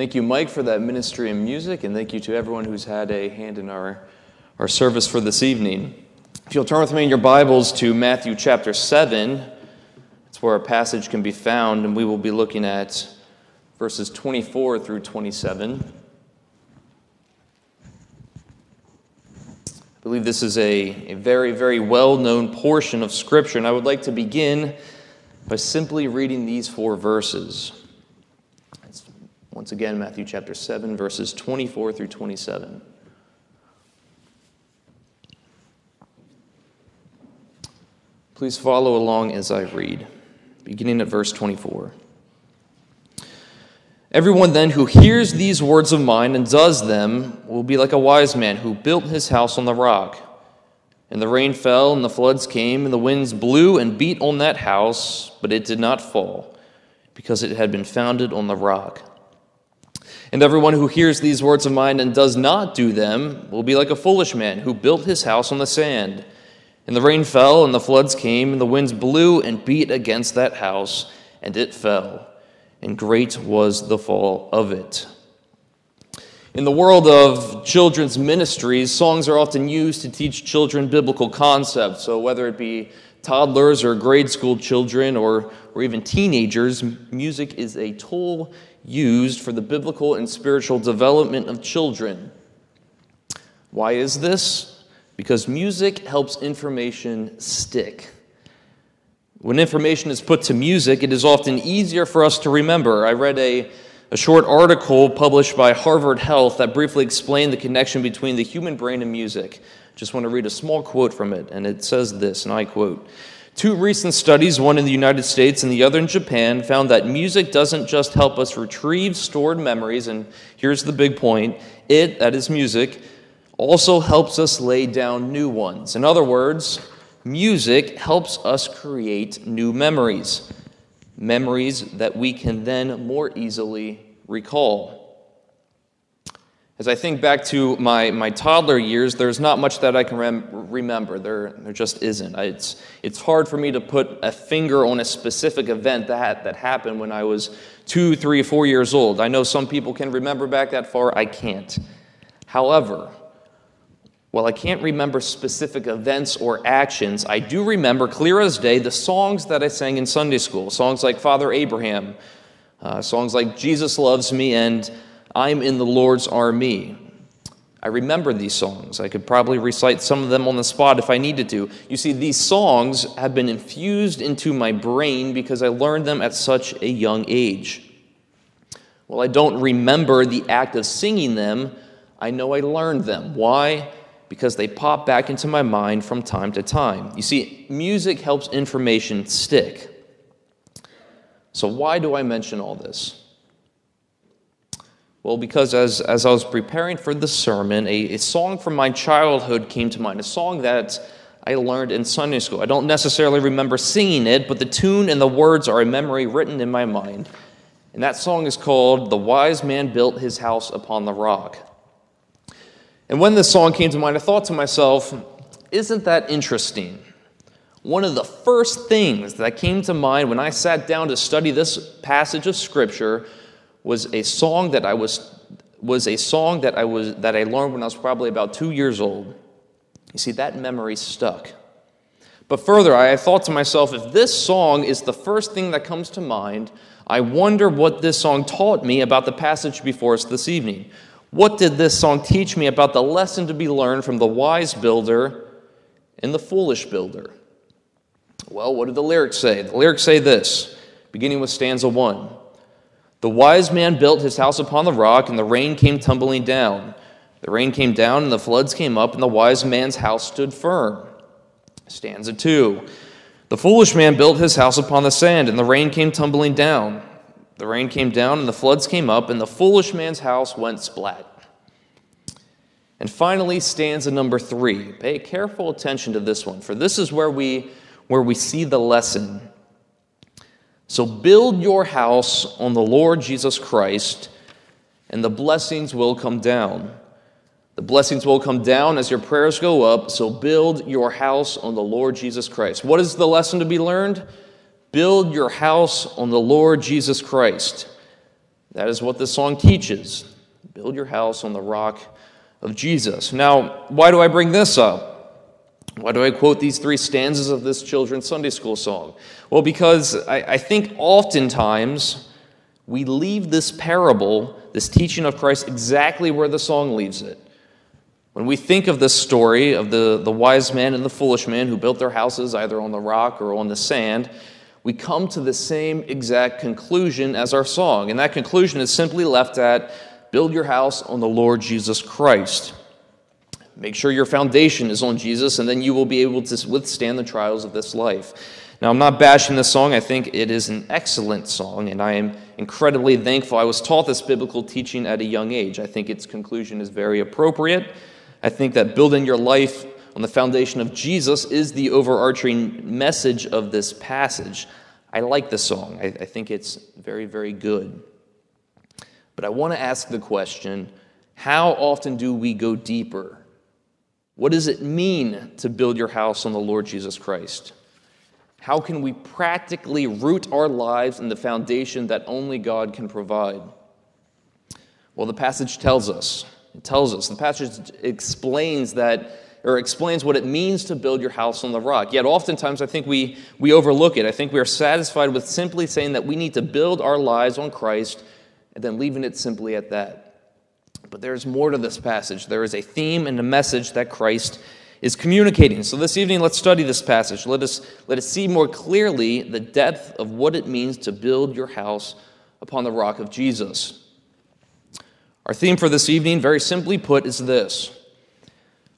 Thank you, Mike, for that ministry and music, and thank you to everyone who's had a hand in our, our service for this evening. If you'll turn with me in your Bibles to Matthew chapter 7, it's where our passage can be found, and we will be looking at verses 24 through 27. I believe this is a, a very, very well known portion of Scripture, and I would like to begin by simply reading these four verses. Once again, Matthew chapter 7, verses 24 through 27. Please follow along as I read, beginning at verse 24. Everyone then who hears these words of mine and does them will be like a wise man who built his house on the rock. And the rain fell, and the floods came, and the winds blew and beat on that house, but it did not fall, because it had been founded on the rock. And everyone who hears these words of mine and does not do them will be like a foolish man who built his house on the sand. And the rain fell, and the floods came, and the winds blew and beat against that house, and it fell. And great was the fall of it. In the world of children's ministries, songs are often used to teach children biblical concepts. So, whether it be toddlers or grade school children or, or even teenagers, music is a tool used for the biblical and spiritual development of children. Why is this? Because music helps information stick. When information is put to music, it is often easier for us to remember. I read a, a short article published by Harvard Health that briefly explained the connection between the human brain and music. Just want to read a small quote from it, and it says this, and I quote Two recent studies, one in the United States and the other in Japan, found that music doesn't just help us retrieve stored memories, and here's the big point it, that is music, also helps us lay down new ones. In other words, music helps us create new memories, memories that we can then more easily recall. As I think back to my, my toddler years, there's not much that I can rem- remember. There, there just isn't. It's, it's hard for me to put a finger on a specific event that, that happened when I was two, three, four years old. I know some people can remember back that far. I can't. However, while I can't remember specific events or actions, I do remember clear as day the songs that I sang in Sunday school. Songs like Father Abraham, uh, songs like Jesus Loves Me, and I'm in the Lord's army. I remember these songs. I could probably recite some of them on the spot if I needed to. You see, these songs have been infused into my brain because I learned them at such a young age. Well, I don't remember the act of singing them, I know I learned them. Why? Because they pop back into my mind from time to time. You see, music helps information stick. So, why do I mention all this? Well, because as, as I was preparing for the sermon, a, a song from my childhood came to mind, a song that I learned in Sunday school. I don't necessarily remember singing it, but the tune and the words are a memory written in my mind. And that song is called The Wise Man Built His House Upon the Rock. And when this song came to mind, I thought to myself, isn't that interesting? One of the first things that came to mind when I sat down to study this passage of Scripture was a song that I was was a song that I was that I learned when I was probably about two years old. You see, that memory stuck. But further, I thought to myself, if this song is the first thing that comes to mind, I wonder what this song taught me about the passage before us this evening. What did this song teach me about the lesson to be learned from the wise builder and the foolish builder? Well, what do the lyrics say? The lyrics say this, beginning with stanza one. The wise man built his house upon the rock, and the rain came tumbling down. The rain came down, and the floods came up, and the wise man's house stood firm. Stanza 2. The foolish man built his house upon the sand, and the rain came tumbling down. The rain came down, and the floods came up, and the foolish man's house went splat. And finally, stanza number three. Pay careful attention to this one, for this is where we, where we see the lesson so build your house on the Lord Jesus Christ, and the blessings will come down. The blessings will come down as your prayers go up, so build your house on the Lord Jesus Christ. What is the lesson to be learned? Build your house on the Lord Jesus Christ. That is what this song teaches. Build your house on the rock of Jesus. Now, why do I bring this up? Why do I quote these three stanzas of this children's Sunday school song? Well, because I, I, think oftentimes we leave this parable, this teaching of Christ, exactly where the song leaves it. When we think of this story of the, the wise man and the foolish man who built their houses either on the rock or on the sand, we come to the same exact conclusion as our song. And that conclusion is simply left at build your house on the Lord Jesus Christ. Make sure your foundation is on Jesus, and then you will be able to withstand the trials of this life. Now, I'm not bashing this song. I think it is an excellent song, and I am incredibly thankful. I was taught this biblical teaching at a young age. I think its conclusion is very appropriate. I think that building your life on the foundation of Jesus is the overarching message of this passage. I like the song, I, I think it's very, very good. But I want to ask the question how often do we go deeper? What does it mean to build your house on the Lord Jesus Christ? How can we practically root our lives in the foundation that only God can provide? Well, the passage tells us. It tells us. The passage explains that or explains what it means to build your house on the rock. Yet oftentimes I think we, we overlook it. I think we are satisfied with simply saying that we need to build our lives on Christ and then leaving it simply at that. But there's more to this passage. There is a theme and a message that Christ is communicating. So this evening, let's study this passage. Let us, let us see more clearly the depth of what it means to build your house upon the rock of Jesus. Our theme for this evening, very simply put, is this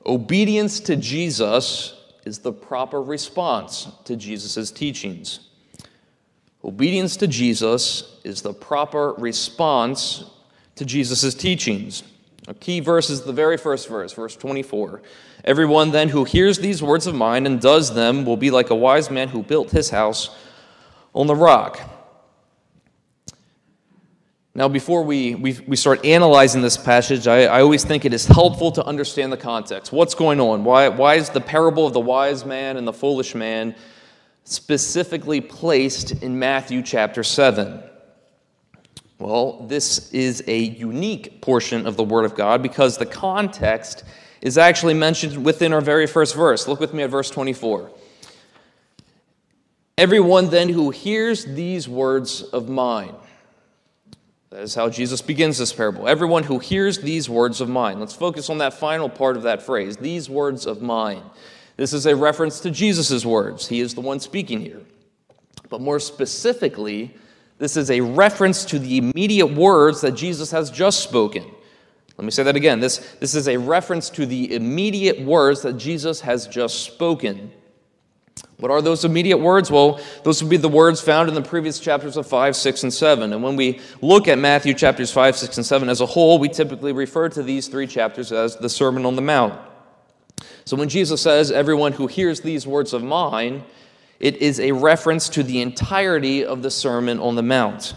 Obedience to Jesus is the proper response to Jesus' teachings. Obedience to Jesus is the proper response to Jesus' teachings. A key verse is the very first verse, verse 24. Everyone then who hears these words of mine and does them will be like a wise man who built his house on the rock. Now, before we, we, we start analyzing this passage, I, I always think it is helpful to understand the context. What's going on? Why, why is the parable of the wise man and the foolish man specifically placed in Matthew chapter 7? Well, this is a unique portion of the Word of God because the context is actually mentioned within our very first verse. Look with me at verse 24. Everyone then who hears these words of mine, that is how Jesus begins this parable. Everyone who hears these words of mine. Let's focus on that final part of that phrase, these words of mine. This is a reference to Jesus' words. He is the one speaking here. But more specifically, this is a reference to the immediate words that Jesus has just spoken. Let me say that again. This, this is a reference to the immediate words that Jesus has just spoken. What are those immediate words? Well, those would be the words found in the previous chapters of 5, 6, and 7. And when we look at Matthew chapters 5, 6, and 7 as a whole, we typically refer to these three chapters as the Sermon on the Mount. So when Jesus says, Everyone who hears these words of mine, it is a reference to the entirety of the Sermon on the Mount.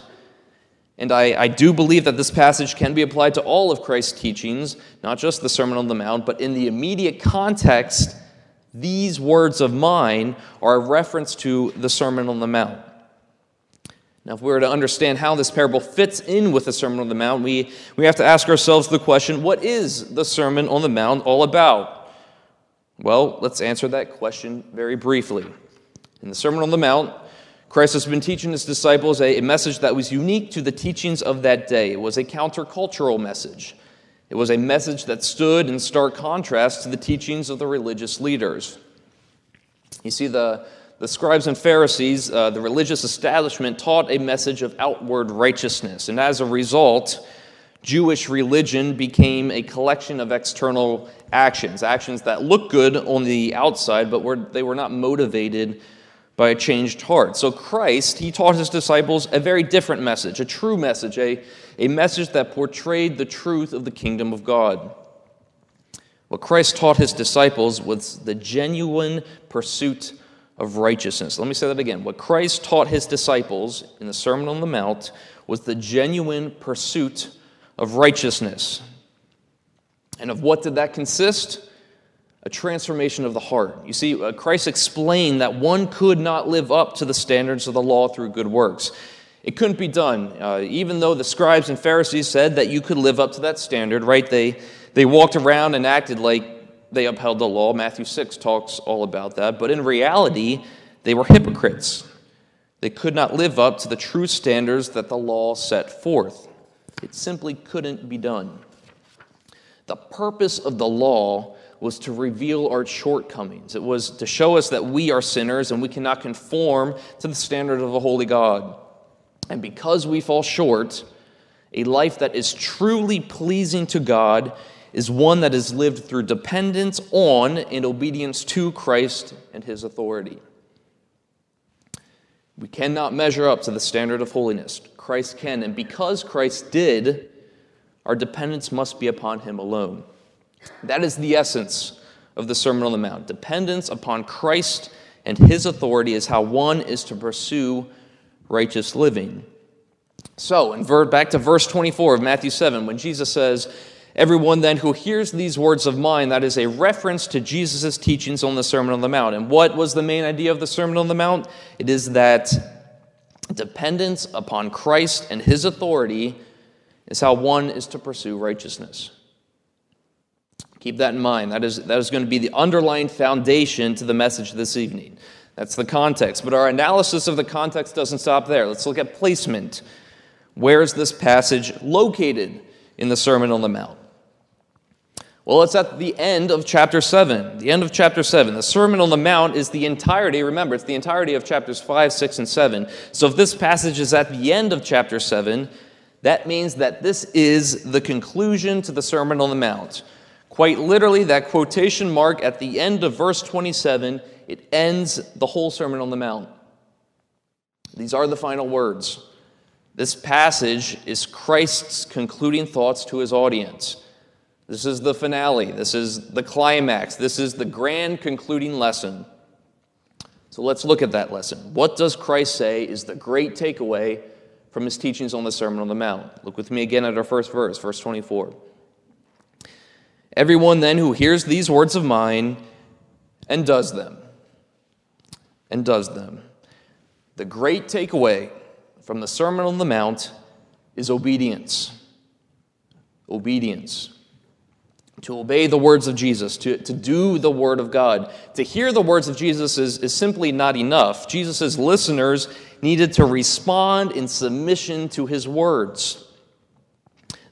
And I, I, do believe that this passage can be applied to all of Christ's teachings, not just the Sermon on the Mount, but in the immediate context these words of mine are a reference to the Sermon on the Mount. Now, if we were to understand how this parable fits in with the Sermon on the Mount, we, we have to ask ourselves the question what is the Sermon on the Mount all about? Well, let's answer that question very briefly. In the Sermon on the Mount, Christ has been teaching his disciples a, message that was unique to the teachings of that day. It was a countercultural message. It was a message that stood in stark contrast to the teachings of the religious leaders. You see, the, the scribes and Pharisees, uh, the religious establishment, taught a message of outward righteousness. And as a result, Jewish religion became a collection of external actions, actions that looked good on the outside, but were, they were not motivated by a changed heart. So Christ, he taught his disciples a very different message, a true message, a, a message that portrayed the truth of the kingdom of God. What Christ taught his disciples was the genuine pursuit of righteousness. Let me say that again. What Christ taught his disciples in the Sermon on the Mount was the genuine pursuit of righteousness. And of what did that consist? A transformation of the heart. You see, uh, Christ explained that one could not live up to the standards of the law through good works. It couldn't be done. Uh, even though the scribes and Pharisees said that you could live up to that standard, right? They, they walked around and acted like they upheld the law. Matthew 6 talks all about that. But in reality, they were hypocrites. They could not live up to the true standards that the law set forth. It simply couldn't be done. The purpose of the law was to reveal our shortcomings. It was to show us that we are sinners and we cannot conform to the standard of a holy God. And because we fall short, a life that is truly pleasing to God is one that is lived through dependence on and obedience to Christ and his authority. We cannot measure up to the standard of holiness. Christ can. And because Christ did, our dependence must be upon him alone. That is the essence of the Sermon on the Mount. Dependence upon Christ and his authority is how one is to pursue righteous living. So, in back to verse 24 of Matthew 7, when Jesus says, Everyone then who hears these words of mine, that is a reference to Jesus' teachings on the Sermon on the Mount. And what was the main idea of the Sermon on the Mount? It is that dependence upon Christ and his authority is how one is to pursue righteousness. Keep that in mind. That is, that is going to be the underlying foundation to the message this evening. That's the context. But our analysis of the context doesn't stop there. Let's look at placement. Where is this passage located in the Sermon on the Mount? Well, it's at the end of chapter 7. The end of chapter 7. The Sermon on the Mount is the entirety, remember, it's the entirety of chapters 5, 6, and 7. So if this passage is at the end of chapter 7, that means that this is the conclusion to the Sermon on the Mount. Quite literally, that quotation mark at the end of verse 27 it ends the whole Sermon on the Mount. These are the final words. This passage is Christ's concluding thoughts to his audience. This is the finale. This is the climax. This is the grand concluding lesson. So let's look at that lesson. What does Christ say is the great takeaway from his teachings on the Sermon on the Mount? Look with me again at our first verse, verse 24. Everyone then who hears these words of mine and does them and does them. The great takeaway from the Sermon on the Mount is obedience. Obedience. To obey the words of Jesus, to, to do the word of God. To hear the words of Jesus is, is simply not enough. Jesus' listeners needed to respond in submission to his words.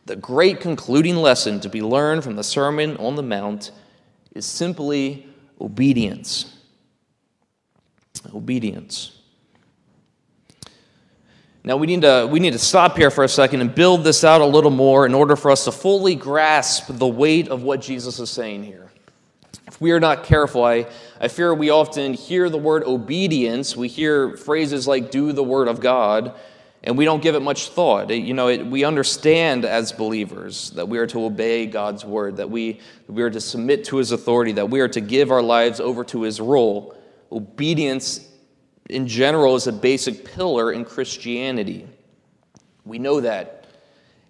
The great concluding lesson to be learned from the Sermon on the Mount is simply obedience obedience. Now we need to we need to stop here for a second and build this out a little more in order for us to fully grasp the weight of what Jesus is saying here. If we are not careful, I, I fear we often hear the word obedience, we hear phrases like do the word of God, and we don't give it much thought. You know, it, we understand as believers that we are to obey God's word, that we, we are to submit to his authority, that we are to give our lives over to his role obedience in general is a basic pillar in Christianity. We know that.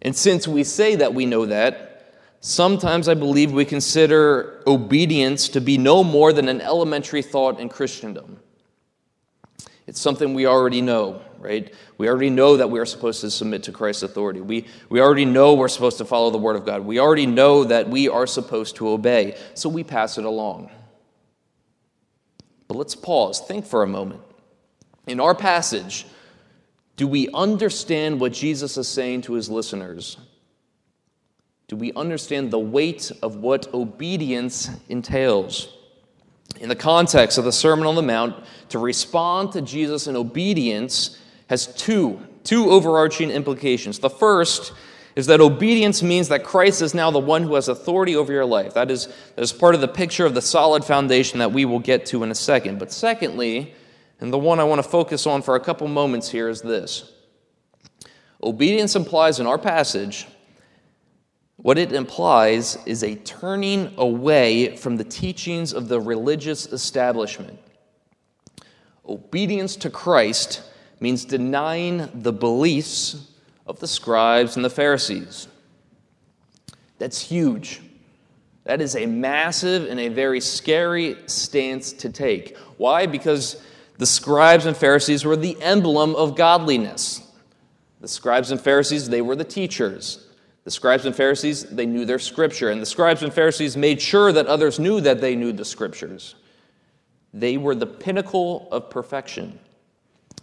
And since we say that we know that, sometimes I believe we consider obedience to be no more than an elementary thought in Christendom. It's something we already know, right? We already know that we are supposed to submit to Christ's authority. We, we already know we're supposed to follow the Word of God. We already know that we are supposed to obey. So we pass it along. But let's pause, think for a moment. In our passage, do we understand what Jesus is saying to his listeners? Do we understand the weight of what obedience entails? In the context of the Sermon on the Mount, to respond to Jesus in obedience has two, two overarching implications. The first is that obedience means that Christ is now the one who has authority over your life. That is, that is part of the picture of the solid foundation that we will get to in a second. But secondly, and the one I want to focus on for a couple moments here is this obedience implies in our passage what it implies is a turning away from the teachings of the religious establishment. Obedience to Christ means denying the beliefs of the scribes and the Pharisees. That's huge. That is a massive and a very scary stance to take. Why? Because the scribes and Pharisees were the emblem of godliness. The scribes and Pharisees, they were the teachers. The scribes and Pharisees, they knew their scripture. And the scribes and Pharisees made sure that others knew that they knew the scriptures. They were the pinnacle of perfection.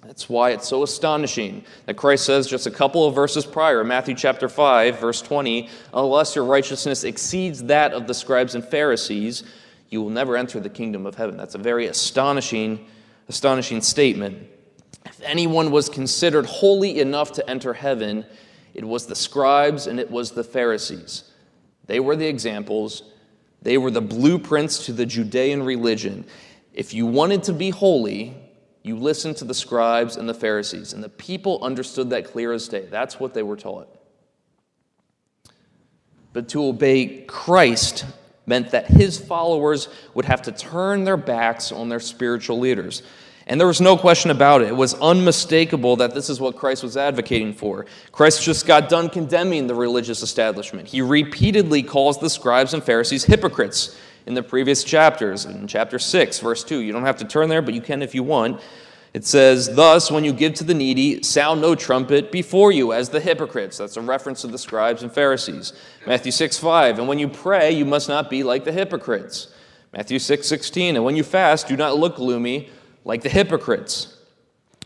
That's why it's so astonishing that Christ says just a couple of verses prior, Matthew chapter 5, verse 20, unless your righteousness exceeds that of the scribes and Pharisees, you will never enter the kingdom of heaven. That's a very astonishing, astonishing statement. If anyone was considered holy enough to enter heaven, it was the scribes and it was the Pharisees. They were the examples, they were the blueprints to the Judean religion. If you wanted to be holy, you listened to the scribes and the Pharisees, and the people understood that clear as day. That's what they were taught. But to obey Christ meant that his followers would have to turn their backs on their spiritual leaders. And there was no question about it. It was unmistakable that this is what Christ was advocating for. Christ just got done condemning the religious establishment. He repeatedly calls the scribes and Pharisees hypocrites in the previous chapters. In chapter 6, verse 2, you don't have to turn there, but you can if you want. It says, Thus, when you give to the needy, sound no trumpet before you as the hypocrites. That's a reference to the scribes and Pharisees. Matthew 6, 5, and when you pray, you must not be like the hypocrites. Matthew 6, 16, and when you fast, do not look gloomy like the hypocrites.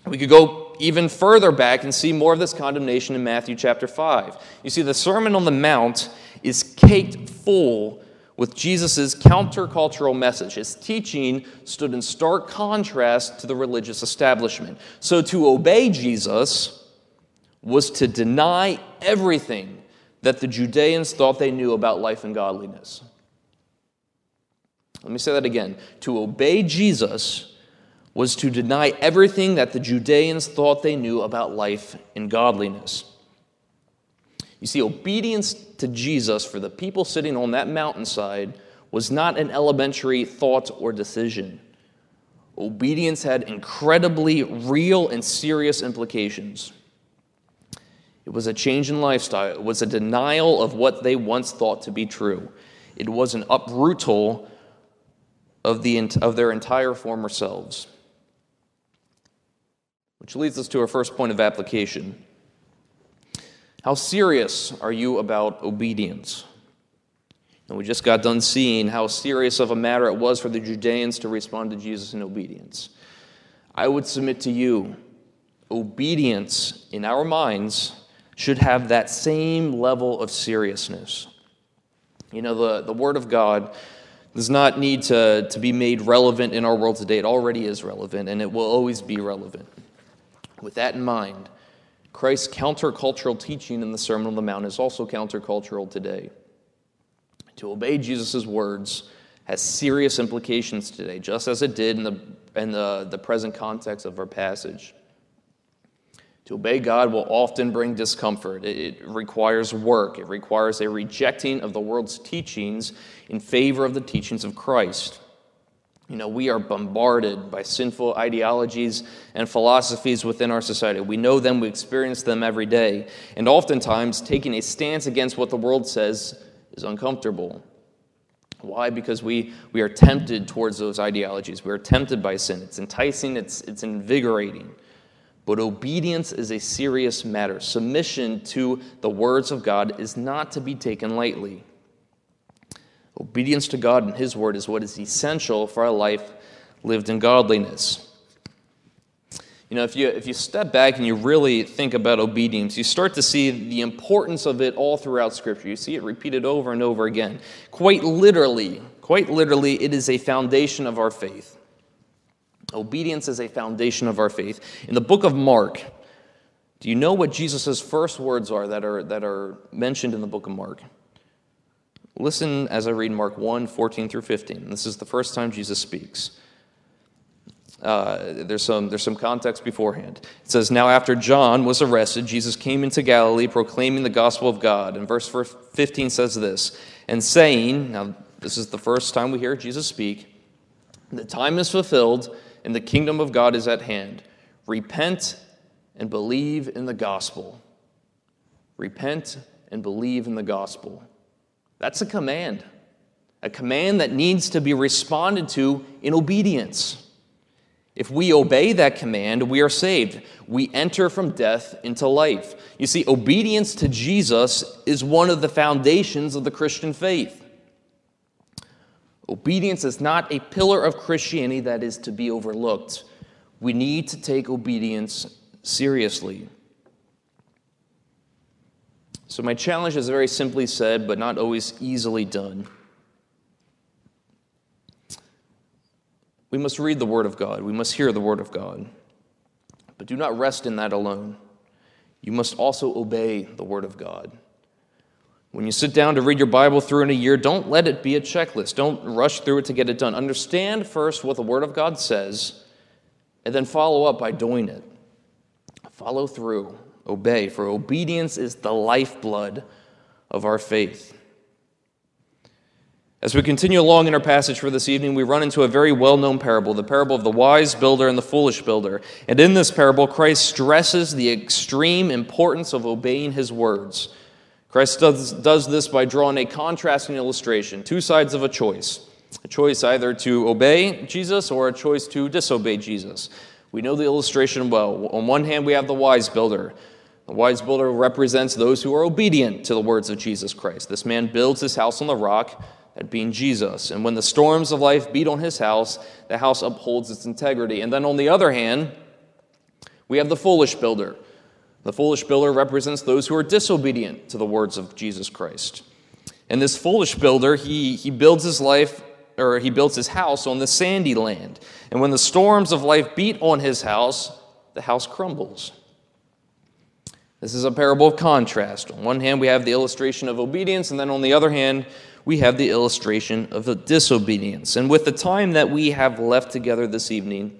We could go even further back and see more of this condemnation in Matthew chapter 5. You see, the Sermon on the Mount is caked full with Jesus' countercultural message. His teaching stood in stark contrast to the religious establishment. So to obey Jesus was to deny everything that the Judeans thought they knew about life and godliness. Let me say that again. To obey Jesus was to deny everything that the Judeans thought they knew about life and godliness. You see, obedience to Jesus for the people sitting on that mountainside was not an elementary thought or decision. Obedience had incredibly real and serious implications. It was a change in lifestyle, it was a denial of what they once thought to be true. It was an uprootal of, the, of their entire former selves. Which leads us to our first point of application. How serious are you about obedience? And we just got done seeing how serious of a matter it was for the Judeans to respond to Jesus in obedience. I would submit to you, obedience in our minds should have that same level of seriousness. You know, the, the Word of God does not need to, to be made relevant in our world today. It already is relevant, and it will always be relevant. With that in mind, Christ's countercultural teaching in the Sermon on the Mount is also countercultural today. To obey Jesus' words has serious implications today, just as it did in the, in the, the present context of our passage. To obey God will often bring discomfort. It, it requires work. It requires a rejecting of the world's teachings in favor of the teachings of Christ. You know, we are bombarded by sinful ideologies and philosophies within our society. We know them, we experience them every day. And oftentimes, taking a stance against what the world says is uncomfortable. Why? Because we, we are tempted towards those ideologies. We are tempted by sin. It's enticing, it's, it's invigorating. But obedience is a serious matter. Submission to the words of God is not to be taken lightly. Obedience to God and His word is what is essential for a life lived in godliness. You know, if you, if you step back and you really think about obedience, you start to see the importance of it all throughout Scripture. You see it repeated over and over again. Quite literally, quite literally, it is a foundation of our faith. Obedience is a foundation of our faith. In the book of Mark, do you know what Jesus' first words are that are, that are mentioned in the book of Mark? Listen as I read Mark 1 14 through 15. This is the first time Jesus speaks. Uh, there's, some, there's some context beforehand. It says, Now after John was arrested, Jesus came into Galilee proclaiming the gospel of God. And verse 15 says this, and saying, Now this is the first time we hear Jesus speak, the time is fulfilled and the kingdom of God is at hand. Repent and believe in the gospel. Repent and believe in the gospel. That's a command, a command that needs to be responded to in obedience. If we obey that command, we are saved. We enter from death into life. You see, obedience to Jesus is one of the foundations of the Christian faith. Obedience is not a pillar of Christianity that is to be overlooked. We need to take obedience seriously. So, my challenge is very simply said, but not always easily done. We must read the Word of God, we must hear the Word of God. But do not rest in that alone. You must also obey the Word of God. When you sit down to read your Bible through in a year, don't let it be a checklist. Don't rush through it to get it done. Understand first what the Word of God says, and then follow up by doing it. Follow through, obey, for obedience is the lifeblood of our faith. As we continue along in our passage for this evening, we run into a very well known parable, the parable of the wise builder and the foolish builder. And in this parable, Christ stresses the extreme importance of obeying his words. Christ does, does this by drawing a contrasting illustration, two sides of a choice a choice either to obey Jesus or a choice to disobey Jesus. We know the illustration well. On one hand, we have the wise builder. The wise builder represents those who are obedient to the words of Jesus Christ. This man builds his house on the rock that being Jesus. And when the storms of life beat on his house, the house upholds its integrity. And then on the other hand, we have the foolish builder. The foolish builder represents those who are disobedient to the words of Jesus Christ. And this foolish builder, he, he builds his life, or he builds his house on the sandy land. And when the storms of life beat on his house, the house crumbles. This is a parable of contrast. On one hand, we have the illustration of obedience, and then on the other hand, we have the illustration of the disobedience. And with the time that we have left together this evening,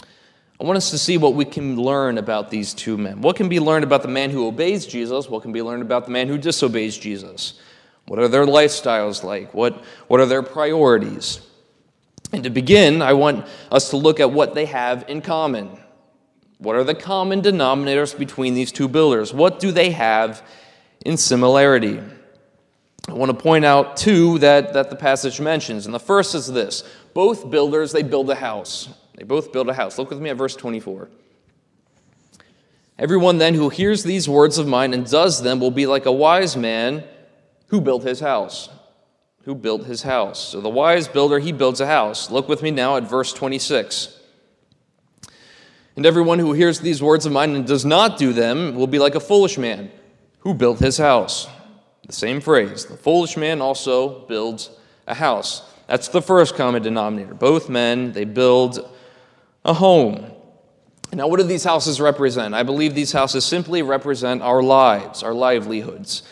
I want us to see what we can learn about these two men. What can be learned about the man who obeys Jesus? What can be learned about the man who disobeys Jesus? What are their lifestyles like? What, what are their priorities? And to begin, I want us to look at what they have in common. What are the common denominators between these two builders? What do they have in similarity? I want to point out two that, that the passage mentions. And the first is this both builders, they build a house. They both build a house. Look with me at verse 24. Everyone then who hears these words of mine and does them will be like a wise man who built his house. Who built his house. So the wise builder, he builds a house. Look with me now at verse 26. And everyone who hears these words of mine and does not do them will be like a foolish man who built his house. The same phrase. The foolish man also builds a house. That's the first common denominator. Both men, they build a home. Now, what do these houses represent? I believe these houses simply represent our lives, our livelihoods.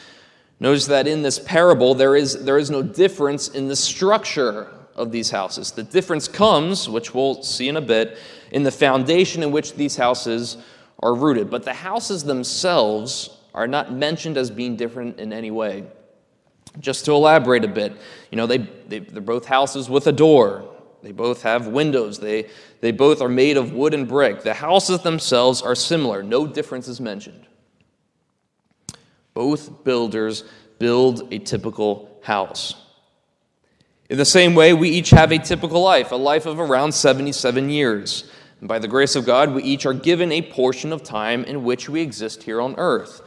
Notice that in this parable, there is, there is no difference in the structure of these houses. The difference comes, which we'll see in a bit, in the foundation in which these houses are rooted. But the houses themselves are not mentioned as being different in any way. Just to elaborate a bit, you know, they, they, they're both houses with a door. They both have windows. They, they both are made of wood and brick. The houses themselves are similar. No difference is mentioned. Both builders build a typical house. In the same way, we each have a typical life, a life of around 77 years. And by the grace of God, we each are given a portion of time in which we exist here on earth.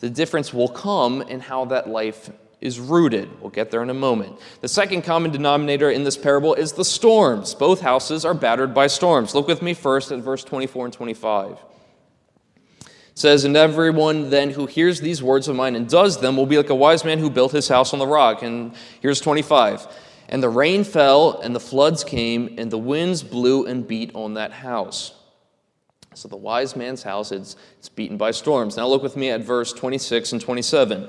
The difference will come in how that life is rooted. We'll get there in a moment. The second common denominator in this parable is the storms. Both houses are battered by storms. Look with me first at verse 24 and 25. It says, And everyone then who hears these words of mine and does them will be like a wise man who built his house on the rock. And here's 25. And the rain fell, and the floods came, and the winds blew and beat on that house so the wise man's house is it's beaten by storms. Now look with me at verse 26 and 27.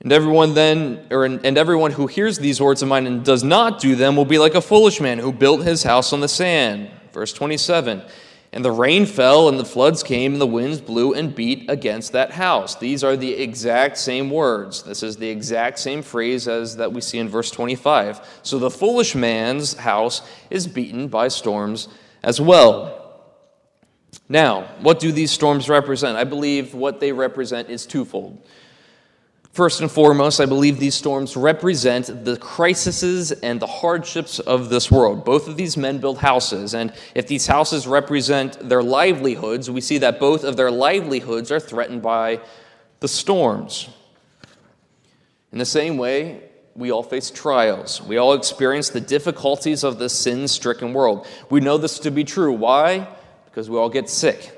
And everyone then, or and everyone who hears these words of mine and does not do them will be like a foolish man who built his house on the sand. Verse 27. And the rain fell, and the floods came, and the winds blew and beat against that house. These are the exact same words. This is the exact same phrase as that we see in verse 25. So the foolish man's house is beaten by storms as well. Now, what do these storms represent? I believe what they represent is twofold. First and foremost, I believe these storms represent the crises and the hardships of this world. Both of these men build houses, and if these houses represent their livelihoods, we see that both of their livelihoods are threatened by the storms. In the same way, we all face trials. We all experience the difficulties of this sin stricken world. We know this to be true. Why? Because we all get sick.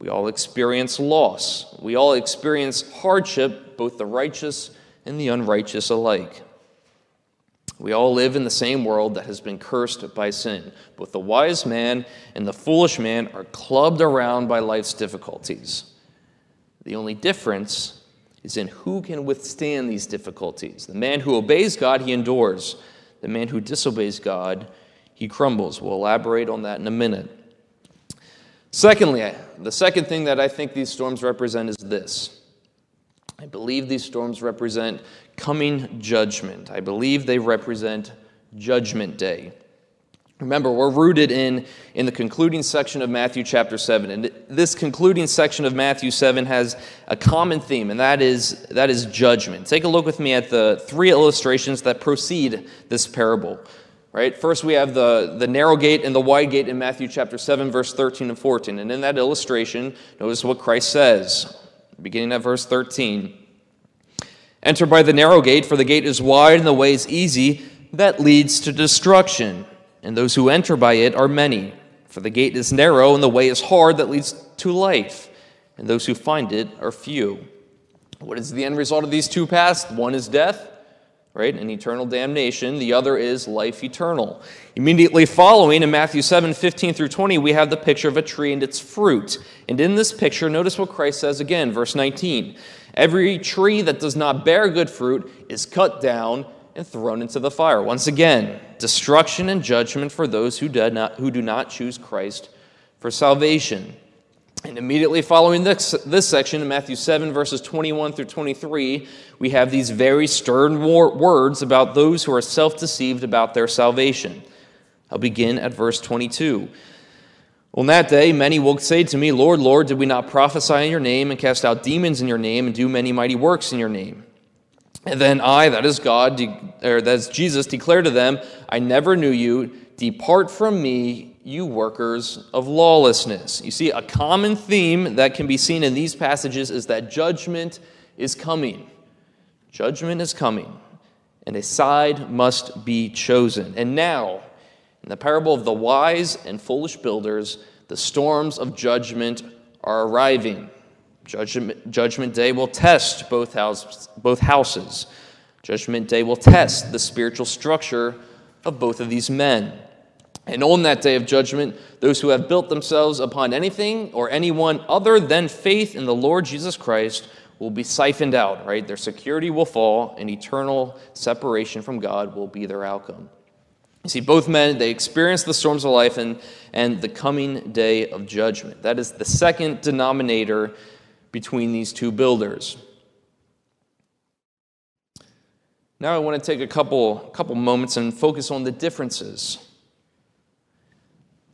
We all experience loss. We all experience hardship, both the righteous and the unrighteous alike. We all live in the same world that has been cursed by sin. Both the wise man and the foolish man are clubbed around by life's difficulties. The only difference is in who can withstand these difficulties. The man who obeys God, he endures. The man who disobeys God, he crumbles. We'll elaborate on that in a minute. Secondly, the second thing that I think these storms represent is this. I believe these storms represent coming judgment. I believe they represent Judgment Day. Remember, we're rooted in, in the concluding section of Matthew chapter 7. And this concluding section of Matthew 7 has a common theme, and that is, that is judgment. Take a look with me at the three illustrations that precede this parable. Right? First, we have the, the narrow gate and the wide gate in Matthew chapter 7, verse 13 and 14. And in that illustration, notice what Christ says, beginning at verse 13. Enter by the narrow gate, for the gate is wide and the way is easy that leads to destruction and those who enter by it are many. For the gate is narrow, and the way is hard that leads to life, and those who find it are few. What is the end result of these two paths? One is death, right? An eternal damnation. The other is life eternal. Immediately following in Matthew 7 15 through 20, we have the picture of a tree and its fruit. And in this picture, notice what Christ says again, verse 19. Every tree that does not bear good fruit is cut down and thrown into the fire. Once again, destruction and judgment for those who, did not, who do not choose Christ for salvation. And immediately following this, this section in Matthew 7, verses 21 through 23, we have these very stern words about those who are self deceived about their salvation. I'll begin at verse 22. On that day, many will say to me, Lord, Lord, did we not prophesy in your name and cast out demons in your name and do many mighty works in your name? And then I, that is God, or that is Jesus, declare to them, I never knew you. Depart from me, you workers of lawlessness. You see, a common theme that can be seen in these passages is that judgment is coming. Judgment is coming, and a side must be chosen. And now, in the parable of the wise and foolish builders, the storms of judgment are arriving. Judgment, judgment Day will test both, house, both houses. Judgment Day will test the spiritual structure of both of these men. And on that day of judgment, those who have built themselves upon anything or anyone other than faith in the Lord Jesus Christ will be siphoned out, right? Their security will fall, and eternal separation from God will be their outcome. You see, both men, they experience the storms of life and, and the coming day of judgment. That is the second denominator between these two builders. Now I want to take a couple, couple moments and focus on the differences.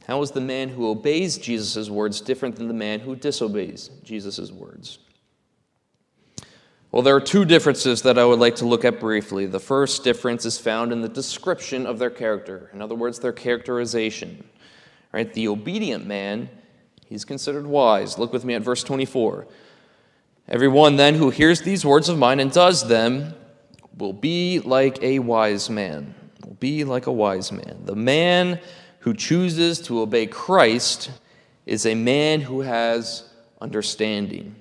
How is the man who obeys Jesus' words different than the man who disobeys Jesus' words? Well, there are two differences that I would like to look at briefly. The first difference is found in the description of their character. In other words, their characterization. Right? The obedient man, he's considered wise. Look with me at verse 24. Everyone then who hears these words of mine and does them will be like a wise man. Will be like a wise man. The man who chooses to obey Christ is a man who has understanding.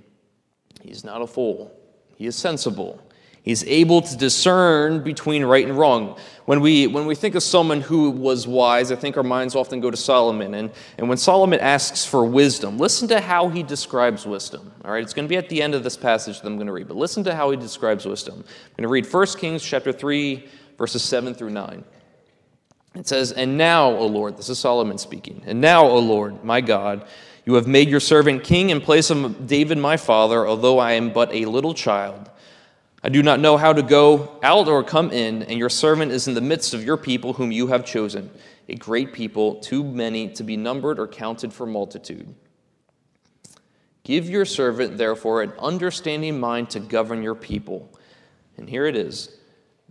He's not a fool, he is sensible. He's able to discern between right and wrong. When we, when we think of someone who was wise, I think our minds often go to Solomon. And, and when Solomon asks for wisdom, listen to how he describes wisdom. All right, it's going to be at the end of this passage that I'm going to read, but listen to how he describes wisdom. I'm going to read 1 Kings chapter 3, verses 7 through 9. It says, And now, O Lord, this is Solomon speaking, and now, O Lord, my God, you have made your servant king in place of David my father, although I am but a little child. I do not know how to go out or come in, and your servant is in the midst of your people whom you have chosen, a great people, too many to be numbered or counted for multitude. Give your servant, therefore, an understanding mind to govern your people. And here it is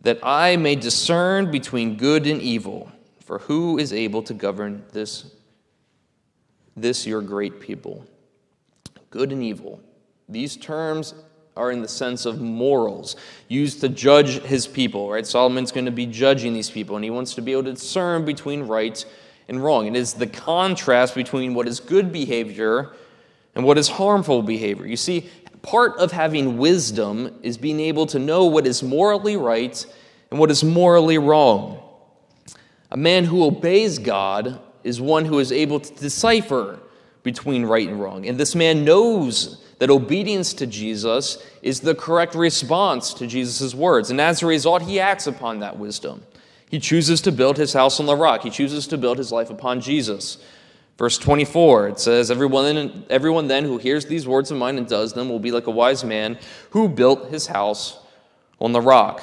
that I may discern between good and evil. For who is able to govern this, this your great people? Good and evil. These terms are in the sense of morals, used to judge his people, right? Solomon's going to be judging these people, and he wants to be able to discern between right and wrong. It is the contrast between what is good behavior and what is harmful behavior. You see, part of having wisdom is being able to know what is morally right and what is morally wrong. A man who obeys God is one who is able to decipher between right and wrong. And this man knows that obedience to Jesus is the correct response to Jesus' words. And as a result, he acts upon that wisdom. He chooses to build his house on the rock, he chooses to build his life upon Jesus. Verse 24, it says, everyone, everyone then who hears these words of mine and does them will be like a wise man who built his house on the rock.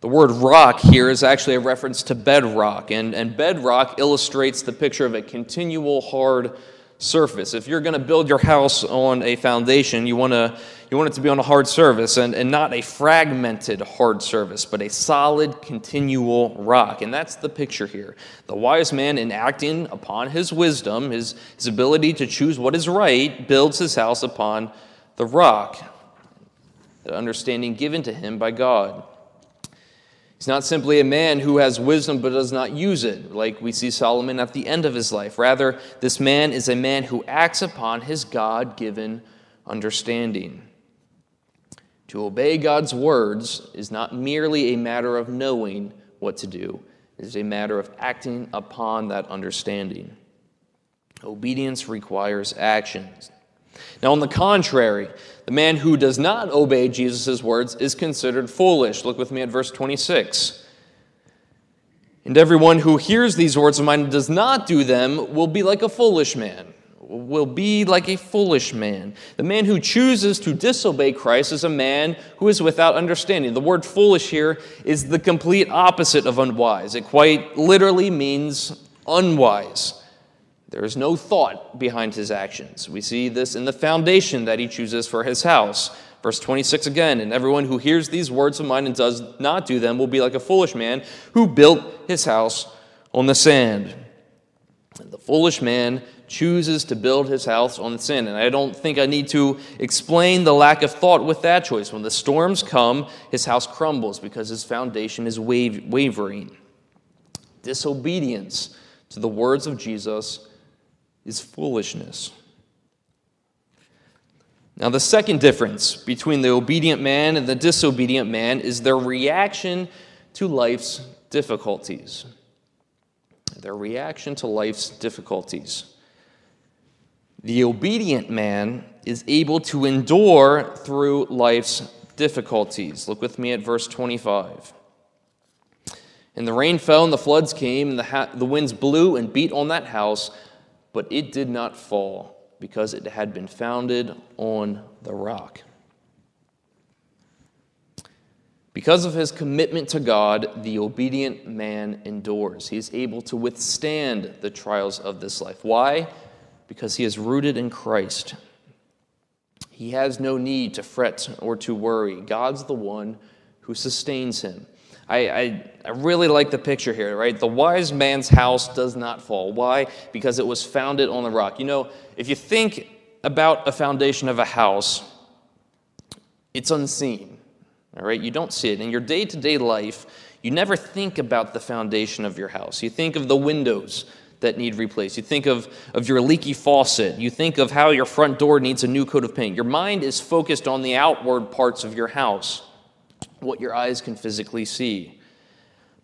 The word rock here is actually a reference to bedrock, and, and bedrock illustrates the picture of a continual hard surface. If you're going to build your house on a foundation, you want to you want it to be on a hard surface and, and not a fragmented hard surface, but a solid, continual rock. And that's the picture here. The wise man, in acting upon his wisdom, his, his ability to choose what is right, builds his house upon the rock, the understanding given to him by God. He's not simply a man who has wisdom but does not use it, like we see Solomon at the end of his life. Rather, this man is a man who acts upon his God given understanding. To obey God's words is not merely a matter of knowing what to do, it is a matter of acting upon that understanding. Obedience requires actions. Now, on the contrary, the man who does not obey Jesus' words is considered foolish. Look with me at verse 26. And everyone who hears these words of mine and does not do them will be like a foolish man. Will be like a foolish man. The man who chooses to disobey Christ is a man who is without understanding. The word foolish here is the complete opposite of unwise. It quite literally means unwise. There is no thought behind his actions. We see this in the foundation that he chooses for his house. Verse 26 again, and everyone who hears these words of mine and does not do them will be like a foolish man who built his house on the sand. And the foolish man chooses to build his house on the sand. And I don't think I need to explain the lack of thought with that choice. When the storms come, his house crumbles because his foundation is wavering. Disobedience to the words of Jesus is foolishness. Now, the second difference between the obedient man and the disobedient man is their reaction to life's difficulties. Their reaction to life's difficulties. The obedient man is able to endure through life's difficulties. Look with me at verse 25. And the rain fell, and the floods came, and the, ha- the winds blew and beat on that house but it did not fall because it had been founded on the rock. Because of his commitment to God, the obedient man endures. He is able to withstand the trials of this life. Why? Because he is rooted in Christ. He has no need to fret or to worry. God's the one who sustains him. I, I, I, really like the picture here, right? The wise man's house does not fall. Why? Because it was founded on the rock. You know, if you think about a foundation of a house, it's unseen, all right? You don't see it. In your day to day life, you never think about the foundation of your house. You think of the windows that need replaced. You think of, of your leaky faucet. You think of how your front door needs a new coat of paint. Your mind is focused on the outward parts of your house what your eyes can physically see.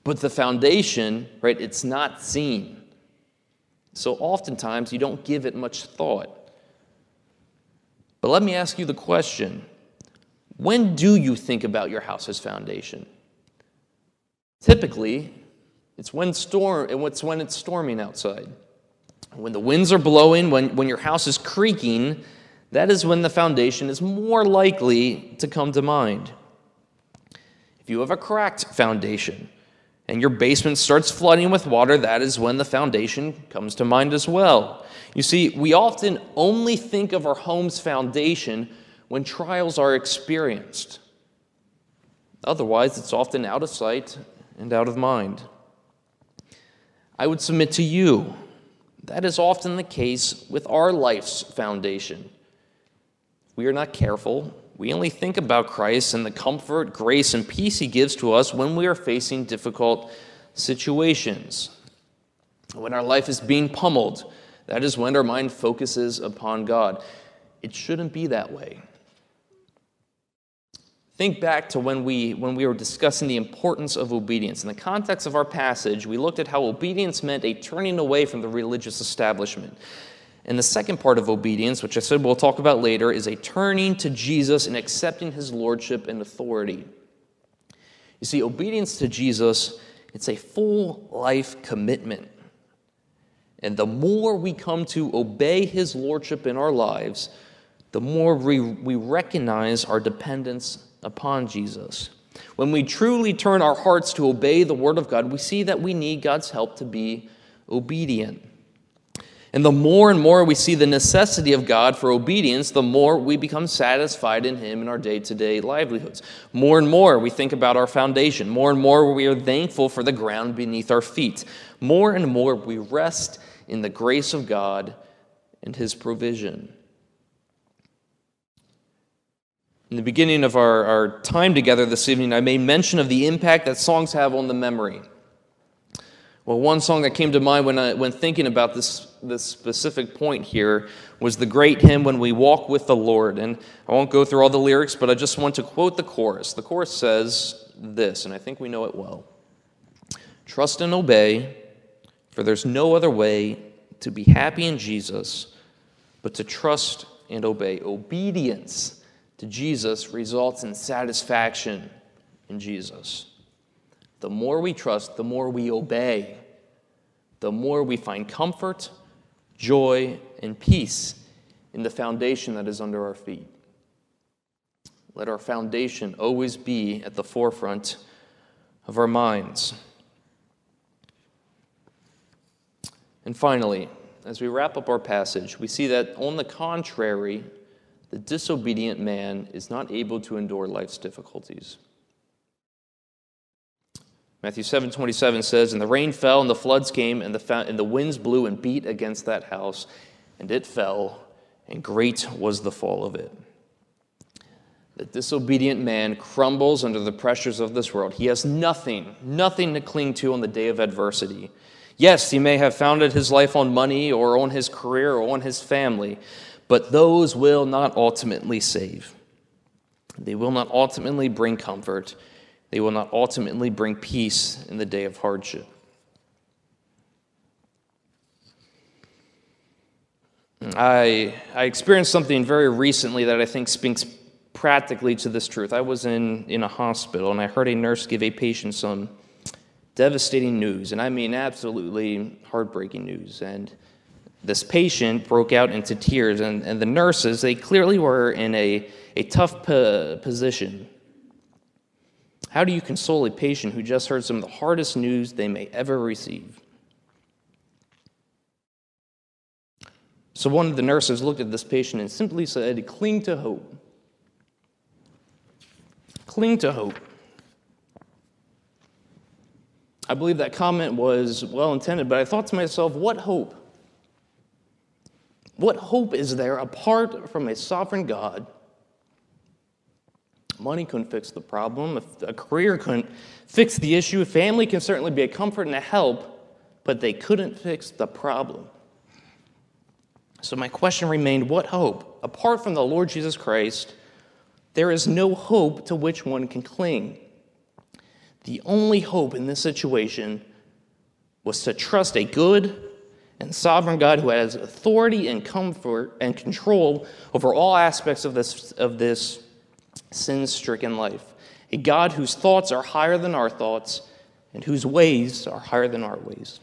But the foundation, right, it's not seen. So oftentimes you don't give it much thought. But let me ask you the question when do you think about your house's foundation? Typically, it's when storm it's when it's storming outside. When the winds are blowing, when, when your house is creaking, that is when the foundation is more likely to come to mind. If you have a cracked foundation, and your basement starts flooding with water, that is when the foundation comes to mind as well. You see, we often only think of our home's foundation when trials are experienced. Otherwise, it's often out of sight and out of mind. I would submit to you that is often the case with our life's foundation. We are not careful. We only think about Christ and the comfort, grace, and peace He gives to us when we are facing difficult situations. When our life is being pummeled, that is when our mind focuses upon God. It shouldn't be that way. Think back to when we, when we were discussing the importance of obedience. In the context of our passage, we looked at how obedience meant a turning away from the religious establishment. And the second part of obedience, which I said we'll talk about later, is a turning to Jesus and accepting his lordship and authority. You see, obedience to Jesus, it's a full life commitment. And the more we come to obey his lordship in our lives, the more we, we recognize our dependence upon Jesus. When we truly turn our hearts to obey the Word of God, we see that we need God's help to be obedient. And the more and more we see the necessity of God for obedience, the more we become satisfied in Him in our day to day livelihoods. More and more we think about our foundation. More and more we are thankful for the ground beneath our feet. More and more we rest in the grace of God and His provision. In the beginning of our, our time together this evening, I made mention of the impact that songs have on the memory. Well, one song that came to mind when, I, when thinking about this, this specific point here was the great hymn, When We Walk with the Lord. And I won't go through all the lyrics, but I just want to quote the chorus. The chorus says this, and I think we know it well Trust and obey, for there's no other way to be happy in Jesus but to trust and obey. Obedience to Jesus results in satisfaction in Jesus. The more we trust, the more we obey, the more we find comfort, joy, and peace in the foundation that is under our feet. Let our foundation always be at the forefront of our minds. And finally, as we wrap up our passage, we see that on the contrary, the disobedient man is not able to endure life's difficulties. Matthew 7 27 says, And the rain fell, and the floods came, and the, and the winds blew and beat against that house, and it fell, and great was the fall of it. The disobedient man crumbles under the pressures of this world. He has nothing, nothing to cling to on the day of adversity. Yes, he may have founded his life on money or on his career or on his family, but those will not ultimately save. They will not ultimately bring comfort. They will not ultimately bring peace in the day of hardship. I, I experienced something very recently that I think speaks practically to this truth. I was in, in a hospital and I heard a nurse give a patient some devastating news, and I mean absolutely heartbreaking news. And this patient broke out into tears, and, and the nurses, they clearly were in a, a tough position. How do you console a patient who just heard some of the hardest news they may ever receive? So one of the nurses looked at this patient and simply said, Cling to hope. Cling to hope. I believe that comment was well intended, but I thought to myself, what hope? What hope is there apart from a sovereign God? Money couldn't fix the problem. A career couldn't fix the issue. Family can certainly be a comfort and a help, but they couldn't fix the problem. So, my question remained what hope? Apart from the Lord Jesus Christ, there is no hope to which one can cling. The only hope in this situation was to trust a good, and sovereign God who has authority and comfort and control over all aspects of this, of this sin stricken life. A God whose thoughts are higher than our thoughts and whose ways are higher than our ways.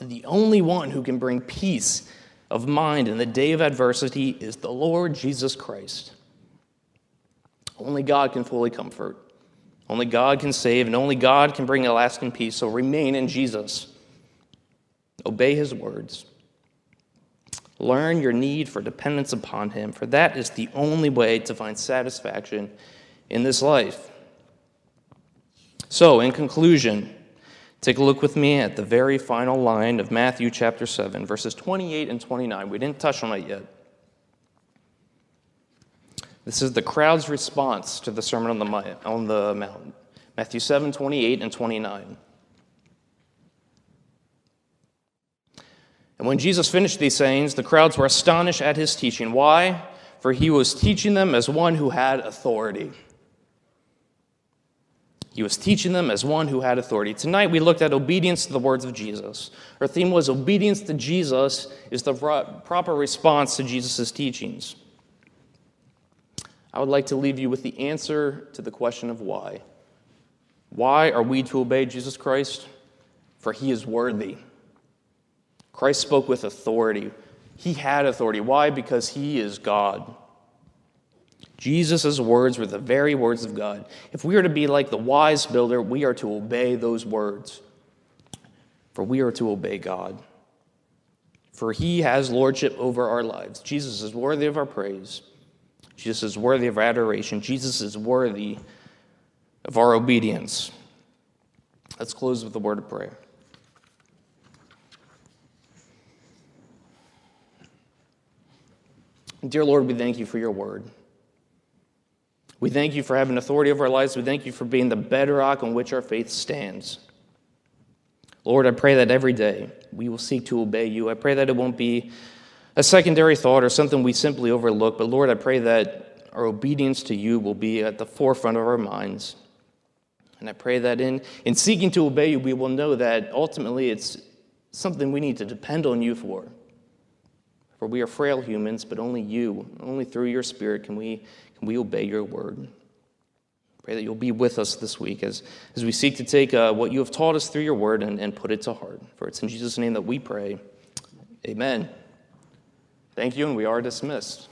The only one who can bring peace of mind in the day of adversity is the Lord Jesus Christ. Only God can fully comfort. Only God can save, and only God can bring a lasting peace. So remain in Jesus. Obey his words. Learn your need for dependence upon him, for that is the only way to find satisfaction in this life. So, in conclusion, take a look with me at the very final line of Matthew chapter 7, verses 28 and 29. We didn't touch on it yet. This is the crowd's response to the Sermon on the, Mount. Matthew 7, 28 and 29. And when Jesus finished these sayings, the crowds were astonished at his teaching. Why? For he was teaching them as one who had authority. He was teaching them as one who had authority. Tonight we looked at obedience to the words of Jesus. Our theme was obedience to Jesus is the proper response to Jesus' teachings. I would like to leave you with the answer to the question of why. Why are we to obey Jesus Christ? For he is worthy. Christ spoke with authority. He had authority. Why? Because he is God. Jesus' words were the very words of God. If we are to be like the wise builder, we are to obey those words. For we are to obey God. For he has lordship over our lives. Jesus is worthy of our praise. Jesus is worthy of adoration. Jesus is worthy of our obedience. Let's close with a word of prayer. Dear Lord, we thank you for your word. We thank you for having authority over our lives. We thank you for being the bedrock on which our faith stands. Lord, I pray that every day we will seek to obey you. I pray that it won't be a secondary thought or something we simply overlook, but Lord, I pray that our obedience to you will be at the forefront of our minds. And I pray that in, in seeking to obey you, we will know that ultimately it's something we need to depend on you for. For we are frail humans, but only you, only through your Spirit can we, can we obey your word. Pray that you'll be with us this week as, as we seek to take uh, what you have taught us through your word and, and put it to heart. For it's in Jesus' name that we pray. Amen. Thank you, and we are dismissed.